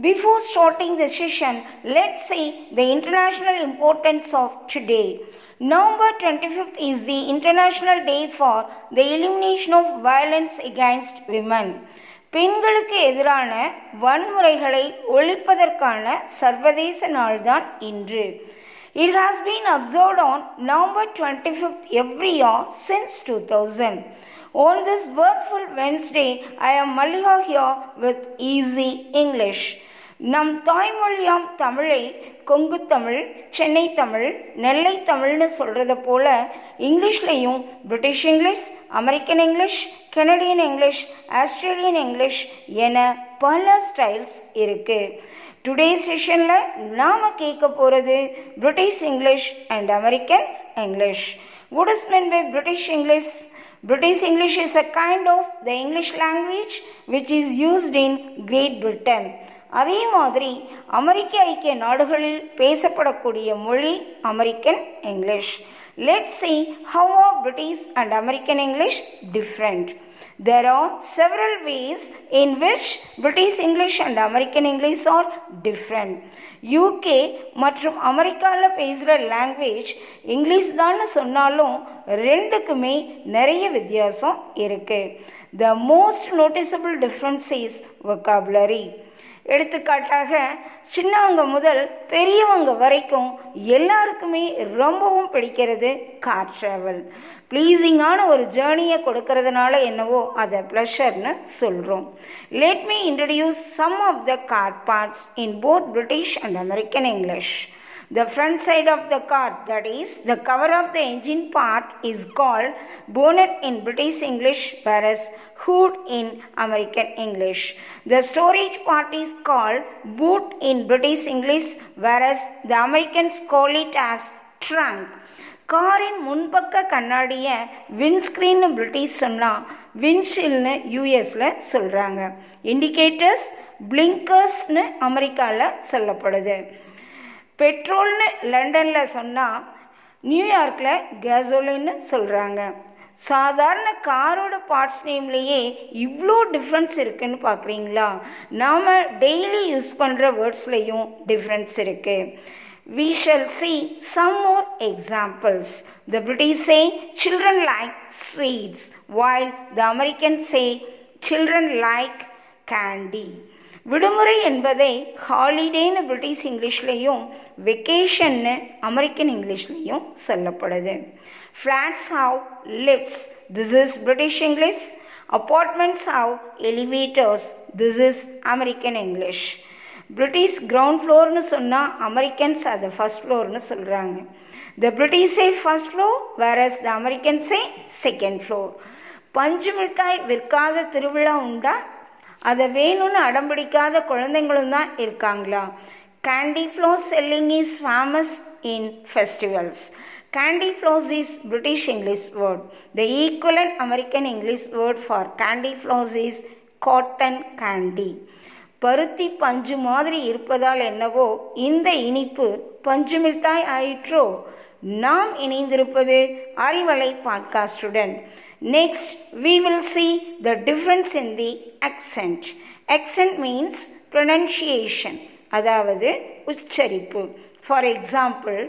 Before starting the session, let's see the international importance of today. November 25th is the International Day for the Elimination of Violence Against Women. பெண்களுக்கு எதிரான வன்முறைகளை ஒழிப்பதற்கான சர்வதேச நாள்தான் இன்று It has been observed on November 25th every year since 2000. On this birthful Wednesday, I am Maliha here with Easy English. நம் தாய்மொழியாம் தமிழை கொங்கு தமிழ் சென்னை தமிழ் நெல்லை தமிழ்னு சொல்கிறத போல் இங்கிலீஷ்லேயும் British English American English Canadian English Australian English என பல ஸ்டைல்ஸ் இருக்குது டுடே செஷனில் நாம் கேட்க போகிறது British English and American English. What is meant by British English british english is a kind of the english language which is used in great britain. அதே மாதிரி அமெரிக்க ஐக்கிய நாடுகளில் பேசப்படக்கூடிய மொழி American English. Let see how are British and American English different There are several ways in which British English and American English are different. UK மற்றும் அமெரிக்காவில் பேசுகிற language English தான் சொன்னாலும் ரெண்டுக்குமே நிறைய வித்தியாசம் இருக்குது the most noticeable difference is vocabulary எடுத்துக்காட்டாக சின்னவங்க முதல் பெரியவங்க வரைக்கும் எல்லாருக்குமே ரொம்பவும் பிடிக்கிறது கார் ட்ராவல் ப்ளீஸிங்கான ஒரு ஜேர்னியை கொடுக்கறதுனால என்னவோ அதை ப்ளஷர்னு சொல்கிறோம் let me introduce some of the car parts in both British and American English The front side of the car, that is, the cover of the engine part, is called bonnet in British English, whereas hood in American English. The storage part is called boot in British English, whereas the Americans call it as trunk. காரின் முன்பக்க கண்ணாடியை விண்ஸ்க்ரீன்னு British சொன்னால் விண்ஷில்னு யூஎஸில் சொல்கிறாங்க indicators பிளிங்கர்ஸ்னு அமெரிக்காவில் சொல்லப்படுது பெட்ரோல்னு லண்டனில் சொன்னால் நியூயார்க்கில் கேசோலின்னு சொல்கிறாங்க சாதாரண காரோட பார்ட்ஸ் நேம்லேயே இவ்வளோ டிஃப்ரென்ஸ் இருக்குன்னு பார்க்குறீங்களா நாம் டெய்லி யூஸ் பண்ணுற வேர்ட்ஸ்லேயும் டிஃப்ரென்ஸ் இருக்குது we shall see some more examples. The British say children like sweets, while the Americans say children like candy. விடுமுறை என்பதை ஹாலிடேன்னு பிரிட்டிஷ் இங்கிலீஷ்லேயும் வெக்கேஷன்னு அமெரிக்கன் இங்கிலீஷ்லேயும் சொல்லப்படுது. Flats have lifts this is British English apartments have elevators this is American English British ground ஃப்ளோர்னு சொன்னால் Americans அதை first ஃப்ளோர்னு சொல்கிறாங்க த பிரிட்டிஷே ஃபஸ்ட் ஃப்ளோர் வேரஸ் த அமெரிக்கன்ஸே செகண்ட் ஃப்ளோர் பஞ்சு மிட்டாய் விற்காத திருவிழா உண்டா? அதை வேணும்னு அடம்பிடிக்காத குழந்தைங்களும் தான் இருக்காங்களா? Candy floss selling is famous in festivals candy floss is british english word. The equivalent american english word for candy floss is cotton candy. பருத்தி பஞ்சு மாதிரி இருப்பதால் என்னவோ இந்த இனிப்பு பஞ்சு மிட்டாய் ஆயிற்றோ? நாம் இணைந்திருப்பது Arivalai பாட்காஸ்டுடன் next we will see the difference in the accent accent means pronunciation அதாவது உச்சரிப்பு for example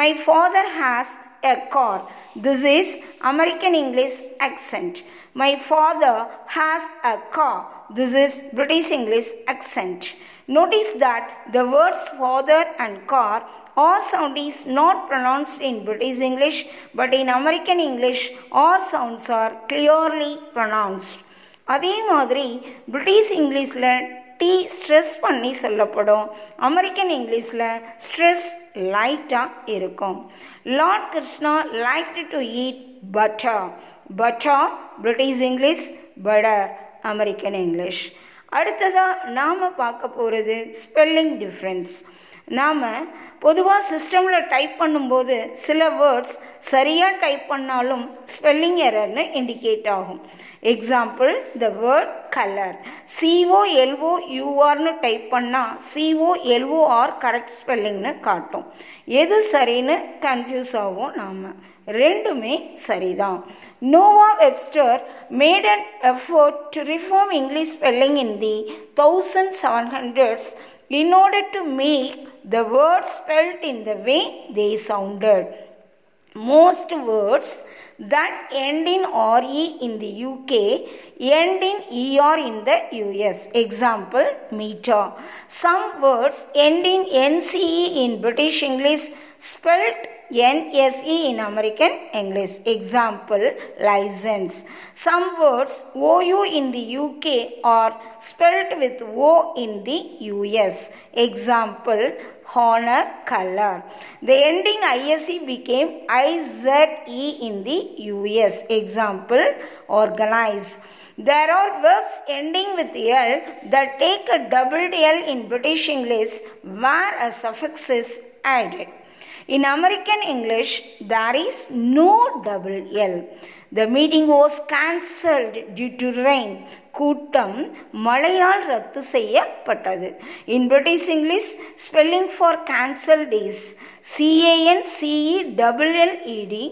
my father has a car this is American English accent my father has a car This is British English accent. Notice that the words father and car R sound is not pronounced in British English but in American English R sounds are clearly pronounced. அதே மாதிரி British இங்கிலீஷில் D stress பண்ணி சொல்லப்படும். American இங்கிலீஷில் stress லைட்டாக இருக்கும். Lord Krishna like to eat butter butter British English butter American English அடுத்ததாக நாம் பார்க்க போகிறது ஸ்பெல்லிங் டிஃப்ரென்ஸ் நாம் பொதுவாக சிஸ்டமில் டைப் பண்ணும்போது சில வேர்ட்ஸ் சரியாக டைப் பண்ணாலும் ஸ்பெல்லிங் எரர்னு இண்டிகேட் ஆகும். Example the word colour C O L O யூஆர்னு type பண்ணால் C O L O R correct ஸ்பெல்லிங்னு காட்டும். எது சரின்னு கன்ஃபியூஸ் ஆகும் நாம். ரெண்டுமே சரிதான். Noah Webster made an effort to reform English spelling in the thousand seven hundreds in order to make the words spelt in the way they sounded. Most words that end in RE in the UK end in ER in the US. Example, meter. Some words end in NCE in British English spelt NSE in American English. Example, license. Some words OU in the UK are spelt with O in the US. Example, honor, color. The ending ISE became IZE in the US. Example, organize. There are verbs ending with L that take a doubled L in British English where a suffix is added. In American English, there is no double L. The meeting was cancelled due to rain. கூட்டம் மழையால் ரத்து செய்யப்பட்டது in British English spelling for cancelled is C A N CE double L E D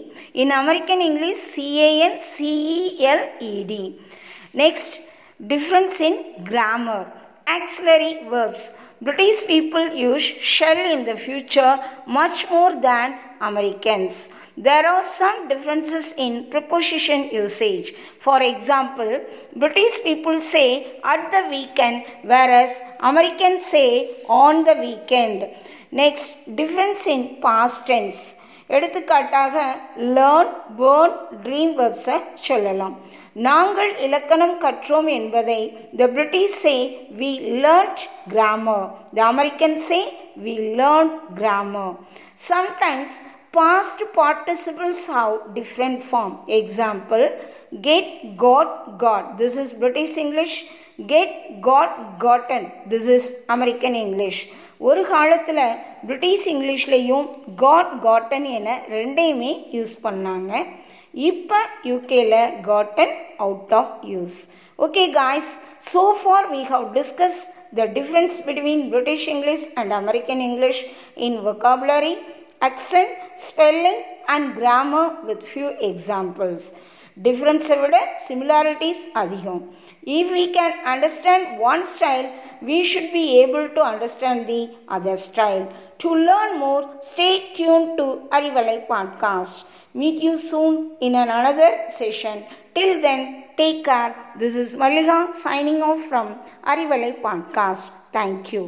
in American English C A N C E L E D next difference in grammar auxiliary verbs. British people use shall in the future much more than Americans. There are some differences in preposition usage. For example, British people say at the weekend, whereas Americans say on the weekend. Next, difference in past tense. எடுத்துக்காட்டாக learn burn dream வெப்ஸை சொல்லலாம் நாங்கள் இலக்கணம் கற்றோம் என்பதை the British say we learnt grammar the American say we learn grammar sometimes past participles have different form example get got got this is british english get got gotten this is american english ஒரு காலத்தில் British இங்கிலீஷ்லேயும் God cotton என ரெண்டையுமே use பண்ணாங்க இப்போ யூகேல gotten out of use okay guys so for we have discuss the difference between British English and American English in vocabulary accent, spelling and grammar with few examples. டிஃப்ரென்ஸை விட similarities அதிகம் if we can understand one style we should be able to understand the other style to learn more stay tuned to arivalai podcast meet you soon in an another session till then take care. This is malika signing off from arivalai podcast. Thank you